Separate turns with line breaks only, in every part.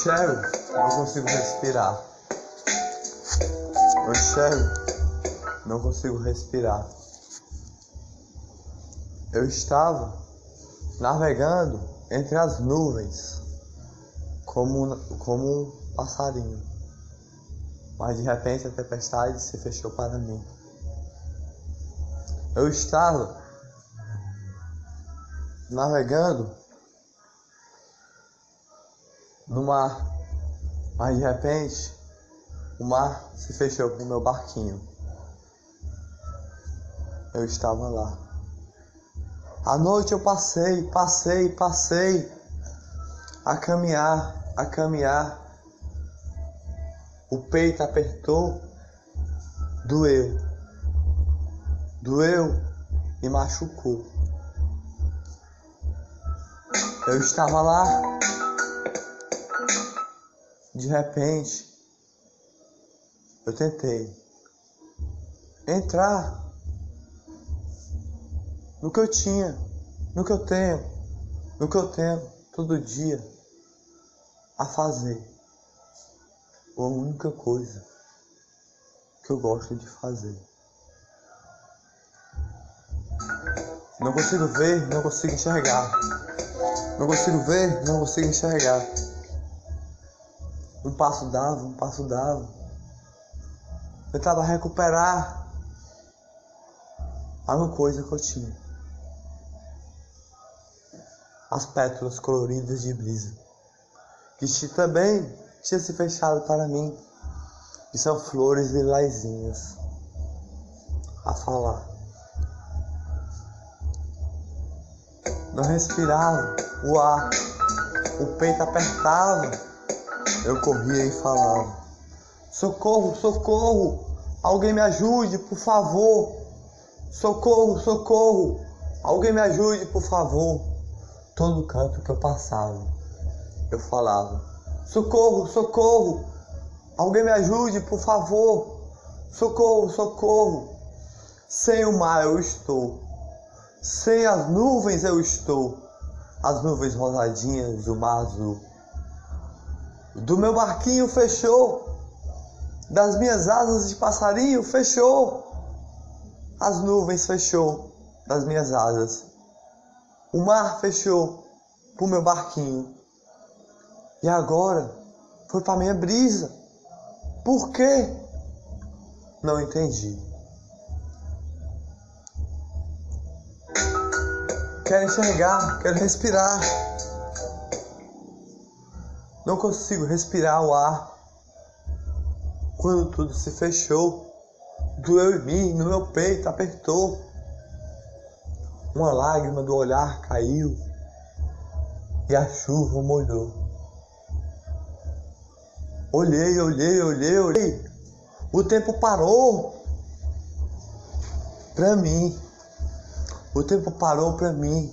enxergo, não consigo respirar. Enxergo, não consigo respirar. Eu estava navegando entre as nuvens, como, como um passarinho. Mas de repente a tempestade se fechou para mim. Eu estava navegando no mar, mas de repente o mar se fechou para o meu barquinho. Eu estava lá. À noite eu passei, passei, passei a caminhar, a caminhar. O peito apertou, doeu, doeu e machucou. Eu estava lá, de repente, eu tentei entrar no que eu tinha, no que eu tenho, no que eu tenho todo dia a fazer. A única coisa que eu gosto de fazer. Não consigo ver, não consigo enxergar. Não consigo ver, não consigo enxergar. Um passo dava, um passo dava. Eu recuperar a uma coisa que eu tinha. As pétalas coloridas de brisa. Que também tinha se fechado para mim. Que são flores lilazinhas. A falar. Não respirava o ar. O peito apertava. Eu corria e falava: Socorro, socorro! Alguém me ajude, por favor! Socorro, socorro! Alguém me ajude, por favor! Todo canto que eu passava, eu falava: Socorro, socorro! Alguém me ajude, por favor! Socorro, socorro! Sem o mar eu estou, sem as nuvens eu estou, as nuvens rosadinhas do mar azul. Do meu barquinho fechou, das minhas asas de passarinho fechou, as nuvens fechou das minhas asas, o mar fechou pro meu barquinho. E agora foi para minha brisa. Por quê? Não entendi. Quero enxergar, quero respirar. Não consigo respirar o ar. Quando tudo se fechou, doeu em mim, no meu peito, apertou. Uma lágrima do olhar caiu e a chuva molhou. Olhei, olhei, olhei, olhei. O tempo parou para mim. O tempo parou para mim.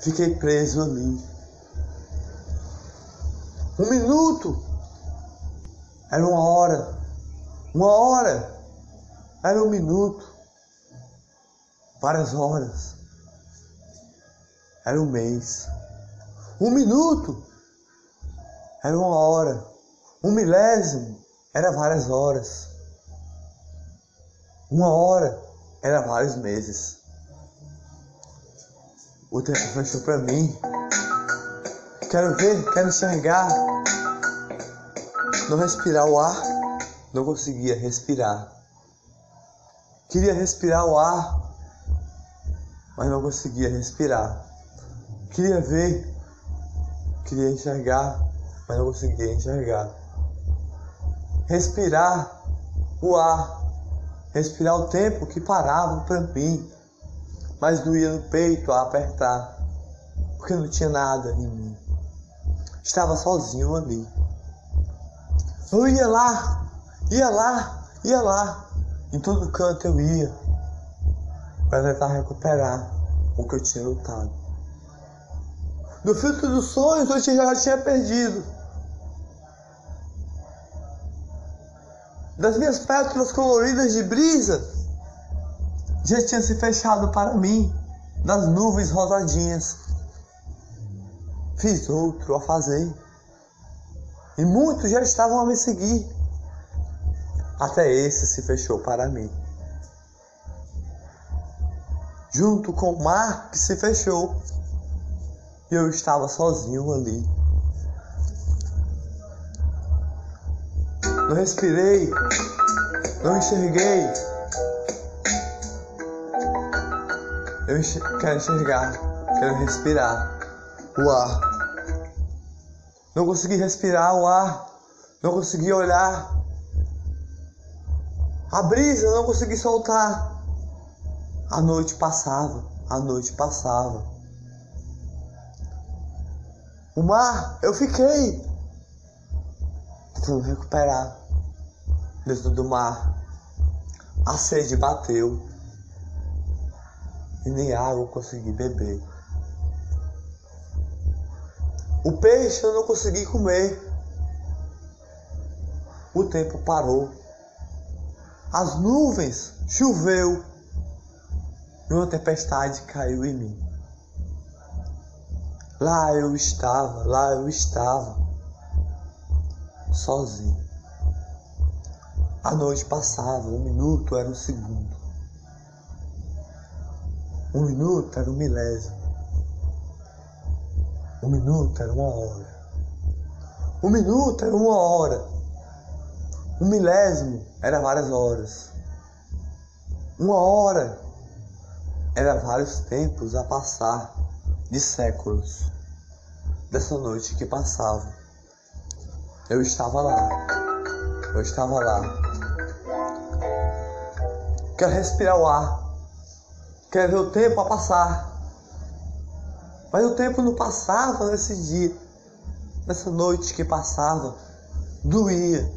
Fiquei preso ali. Um minuto. Era uma hora. Uma hora. Era um minuto. Várias horas. Era um mês. Um minuto era uma hora. Um milésimo era várias horas. Uma hora era vários meses. O tempo fechou para mim. Quero ver, quero enxergar. Não respirar o ar. Não conseguia respirar. Queria respirar o ar, mas não conseguia respirar. Queria ver, queria enxergar, mas não conseguia enxergar. Respirar o ar, respirar o tempo que parava para mim, mas doía no peito a apertar, porque não tinha nada em mim. Estava sozinho ali. Eu ia lá, ia lá, ia lá, em todo canto eu ia, para tentar recuperar o que eu tinha lutado. No filtro dos sonhos eu já tinha perdido. das minhas pétalas coloridas de brisa, já tinha se fechado para mim nas nuvens rosadinhas. Fiz outro a fazer, e muitos já estavam a me seguir. Até esse se fechou para mim. Junto com o mar que se fechou, e eu estava sozinho ali. Não respirei, não enxerguei. Eu quero enxergar, quero respirar o ar. Não consegui respirar o ar, não consegui olhar. A brisa não consegui soltar. A noite passava, a noite passava. O mar, eu fiquei tentando recuperar dentro do mar. A sede bateu e nem água consegui beber. O peixe eu não consegui comer. O tempo parou. As nuvens choveu e uma tempestade caiu em mim. Lá eu estava, lá eu estava, sozinho. A noite passava, um minuto era um segundo. Um minuto era um milésimo. Um minuto era uma hora. Um minuto era uma hora. Um milésimo era várias horas. Uma hora era vários tempos a passar de séculos. Dessa noite que passava. Eu estava lá. Eu estava lá Quero respirar o ar. Quero ver o tempo a passar. Mas o tempo não passava nesse dia, nessa noite que passava. Doía.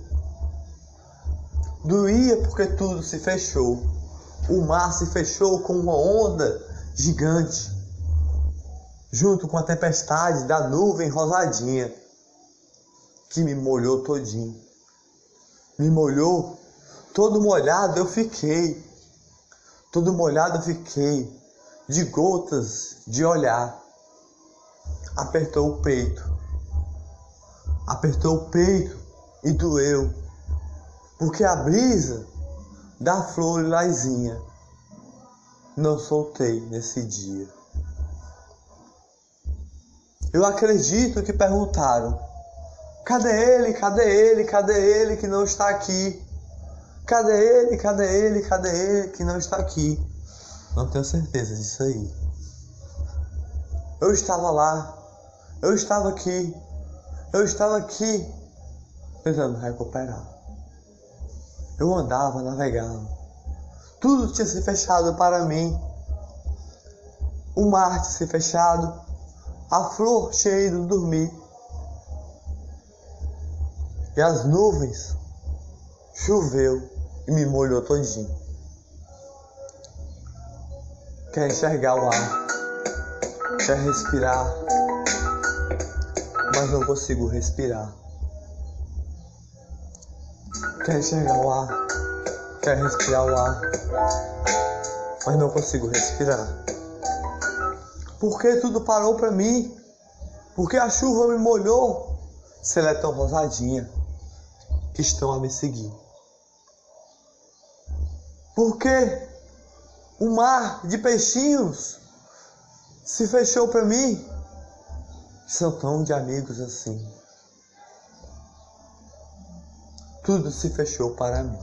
Doía porque tudo se fechou. O mar se fechou com uma onda gigante, junto com a tempestade da nuvem rosadinha, que me molhou todinho. Me molhou, todo molhado eu fiquei. Todo molhado fiquei, de gotas de olhar. Apertou o peito, apertou o peito e doeu, porque a brisa da flor lilazinha não soltei nesse dia. Eu acredito que perguntaram: cadê ele, cadê ele, cadê ele que não está aqui? Cadê ele? Cadê ele? Cadê ele que não está aqui? Não tenho certeza disso aí. Eu estava lá. Eu estava aqui. Eu estava aqui tentando recuperar. Eu andava navegando. Tudo tinha se fechado para mim. O mar tinha se fechado. A flor tinha ido dormir. E as nuvens choveu e me molhou todinho. Quer enxergar o ar, quer respirar, mas não consigo respirar. Quer enxergar o ar, quer respirar o ar, mas não consigo respirar. Por que tudo parou para mim? Porque a chuva me molhou? Se ela é tão rosadinha que estão a me seguir. Porque o mar de peixinhos se fechou para mim. São tão de amigos assim. Tudo se fechou para mim.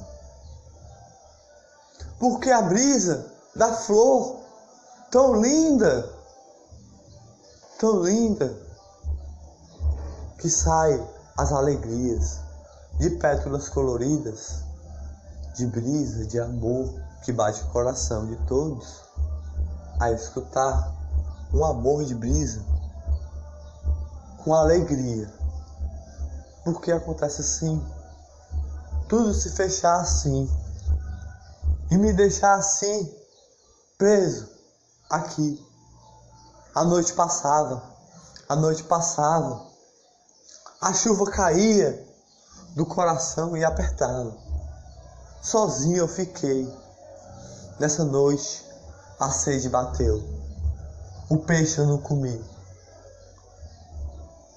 Porque a brisa da flor, tão linda, tão linda, que sai as alegrias de pétalas coloridas de brisa, de amor que bate o coração de todos a escutar um amor de brisa com alegria. Porque acontece assim, tudo se fechar assim e me deixar assim, preso aqui. A noite passava, a noite passava, a chuva caía do coração e apertava. Sozinho eu fiquei. Nessa noite, a sede bateu. O peixe eu não comi.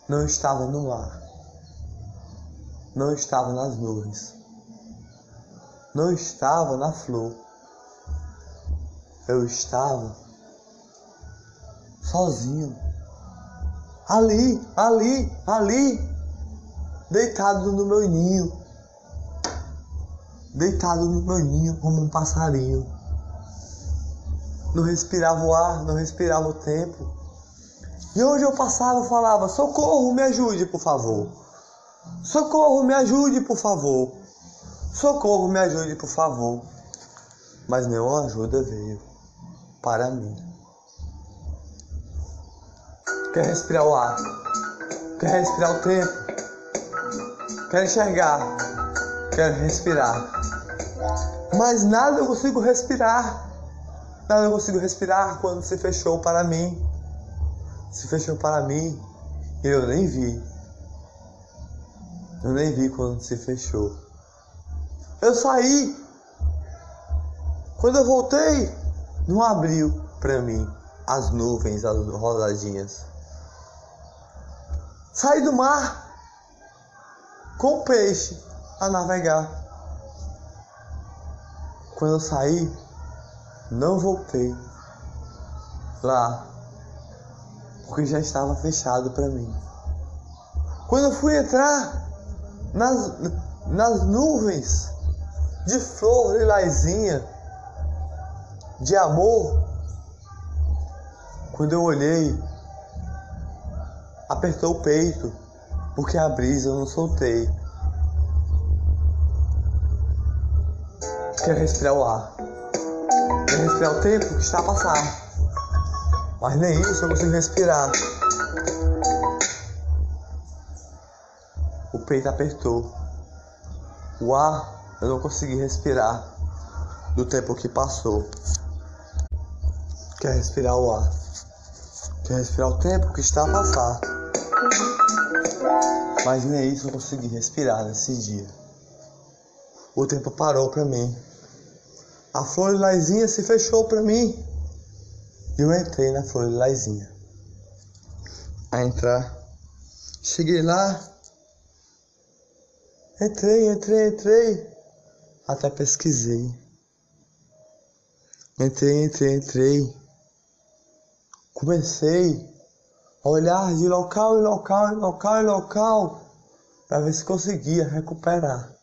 Não estava no ar. Não estava nas nuvens. Não estava na flor. Eu estava sozinho. Ali, ali, ali, deitado no meu ninho. Deitado no meu ninho como um passarinho. Não respirava o ar, não respirava o tempo. E onde eu passava eu falava: Socorro, me ajude, por favor. Socorro, me ajude, por favor. Socorro, me ajude, por favor. Mas nenhuma ajuda veio para mim. Quer respirar o ar. Quer respirar o tempo. Quer enxergar. Quer respirar. Mas nada eu consigo respirar. Nada eu consigo respirar quando se fechou para mim. Se fechou para mim e eu nem vi. Eu nem vi quando se fechou. Eu saí. Quando eu voltei, não abriu para mim as nuvens, as rosadinhas. Saí do mar com o peixe a navegar. Quando eu saí, não voltei lá, porque já estava fechado para mim. Quando eu fui entrar nas, nas nuvens de flor lilazinha, de amor, quando eu olhei apertou o peito, porque a brisa eu não soltei. Quero respirar o ar. Quero respirar o tempo que está a passar. Mas nem isso eu consigo respirar. O peito apertou. O ar eu não consegui respirar do tempo que passou. Quer respirar o ar. Quer respirar o tempo que está a passar. Mas nem isso eu consegui respirar nesse dia. O tempo parou para mim. A flor lilazinha se fechou para mim. Eu entrei na flor lilazinha. A entrar. Cheguei lá. Entrei, entrei, entrei. Até pesquisei. Entrei, entrei, entrei. Comecei olhar de local em local, em local em local, para ver se conseguia recuperar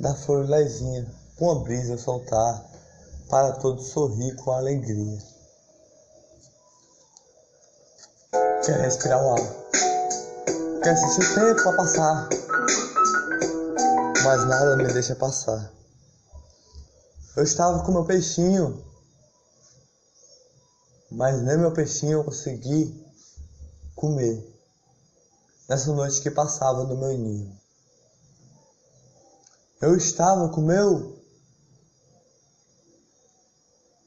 da flor lezinha, com a brisa soltar, para todos sorrir com alegria. Quer respirar o ar, quer sentir o tempo a passar, mas nada me deixa passar. Eu estava com meu peixinho mas nem meu peixinho eu consegui comer nessa noite que passava no meu ninho. Eu estava com meu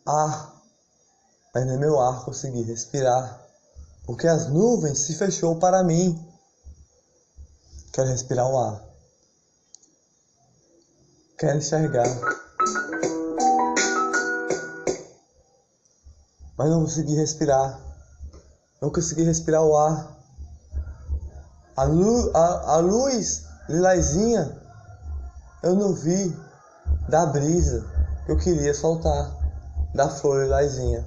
ar, mas nem meu ar consegui respirar, porque as nuvens se fechou para mim. Quero respirar o ar. Quero enxergar. mas não consegui respirar. Não consegui respirar o ar. A, lu, a, a luz lilazinha eu não vi da brisa que eu queria soltar da flor lilazinha.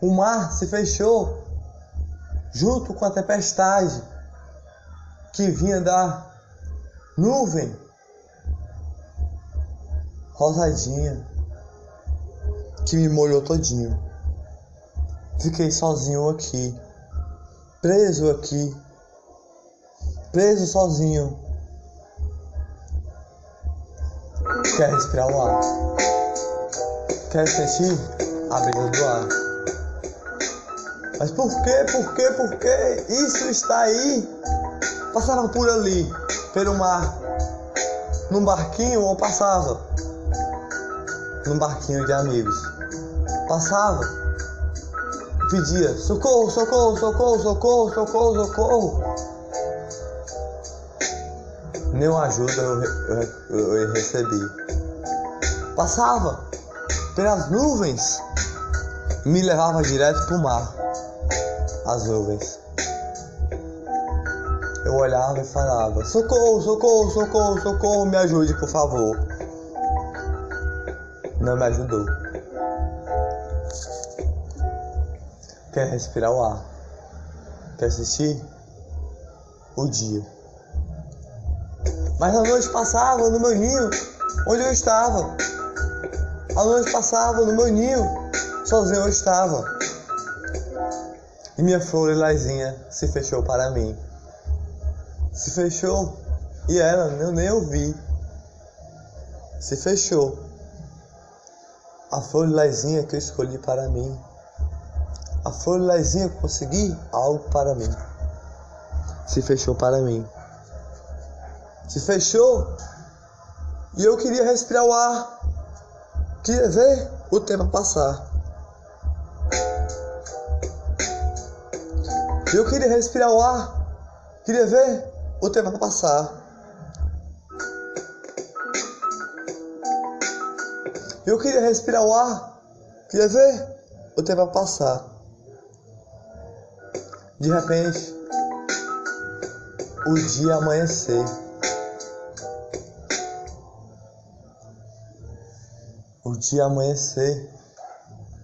O mar se fechou junto com a tempestade que vinha da nuvem rosadinha que me molhou todinho. Fiquei sozinho aqui, preso aqui, preso sozinho. Quer respirar o ar? Quer sentir a brisa do ar? Mas por que, por que, por que isso está aí? Passava por ali, pelo mar, num barquinho ou passava num barquinho de amigos passava, pedia socorro, socorro, socorro, socorro, socorro, socorro. nenhuma ajuda eu, eu, eu recebi. Passava pelas nuvens me levava direto para o mar. As nuvens. Eu olhava e falava: Socorro, socorro, socorro, socorro, me ajude, por favor. Não me ajudou. Quer respirar o ar? Quer assistir? O dia. Mas a noite passava no meu ninho, onde eu estava. A noite passava no meu ninho, sozinho eu estava. E minha flor lilazinha se fechou para mim. Se fechou e ela eu nem ouvi. Se fechou. A flor lilazinha que eu escolhi para mim. A flor lilazinha consegui algo para mim. Se fechou para mim se fechou e eu queria respirar o ar, queria ver o tempo passar. Eu queria respirar o ar, queria ver o tempo passar. Eu queria respirar o ar, queria ver o tempo passar. De repente, o dia amanhecer. O dia amanhecer,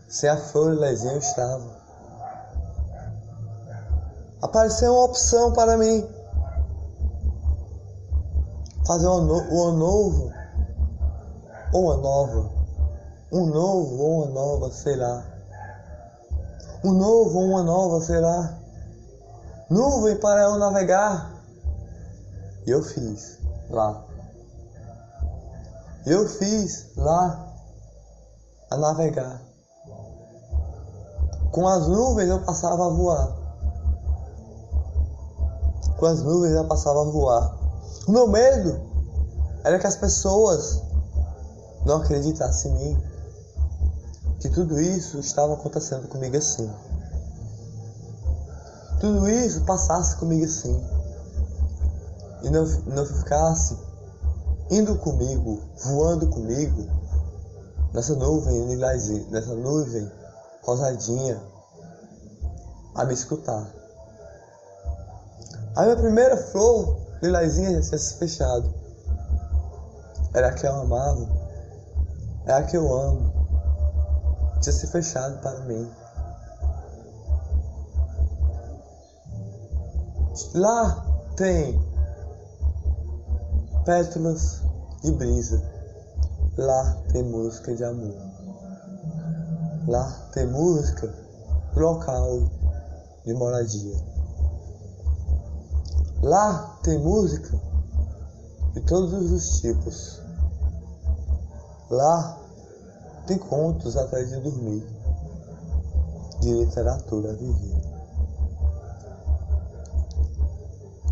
sem a flor lezinha eu estava. Apareceu uma opção para mim. Fazer um, no novo ou uma nova. Um novo ou uma nova, será. Um novo ou uma nova, será. Nuvem para eu navegar. E eu fiz lá. Eu fiz lá a navegar. Com as nuvens eu passava a voar. Com as nuvens eu passava a voar. O meu medo era que as pessoas não acreditassem em mim. Que tudo isso estava acontecendo comigo assim. Tudo isso passasse comigo assim. E não, não ficasse indo comigo, voando comigo, nessa nuvem lilazinha, nessa nuvem rosadinha, a me escutar. A minha primeira flor lilazinha tinha se fechado. Era a que eu amava, é a que eu amo. Tinha se fechado para mim. Lá tem pétalas de brisa Lá tem música de amor. Lá tem música local de moradia. Lá tem música de todos os tipos. Lá tem contos atrás de dormir, de literatura a viver.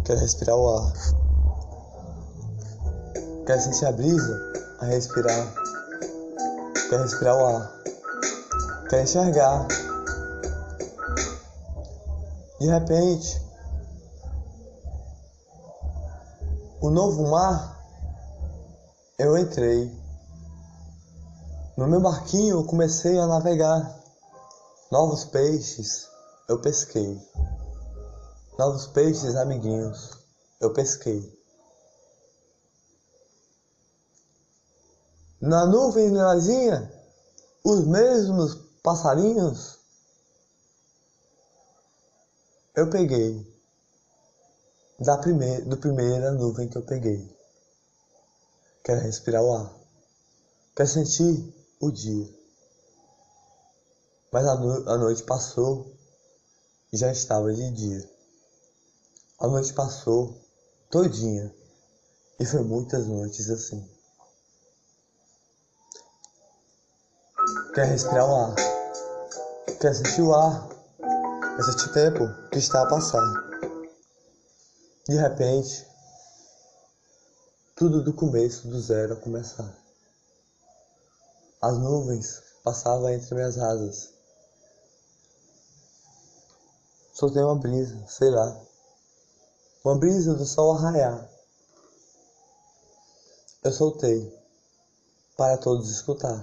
Quer respirar o ar? Quer sentir a brisa? A respirar, quer respirar o ar, quer enxergar. De repente, o novo mar, eu entrei. No meu barquinho eu comecei a navegar. Novos peixes eu pesquei. Novos peixes amiguinhos eu pesquei. Na nuvem lilazinha, os mesmos passarinhos eu peguei da primeira, do primeira nuvem que eu peguei. Quero respirar o ar. Quero sentir o dia. Mas a, no, a noite passou e já estava de dia. A noite passou todinha e foi muitas noites assim. Quer respirar o ar. Quer sentir o ar. Quer sentir o tempo que está a passar. De repente, tudo do começo, do zero a começar. As nuvens passavam entre minhas asas. Soltei uma brisa, sei lá. Uma brisa do sol arraiar. eu soltei para todos escutar.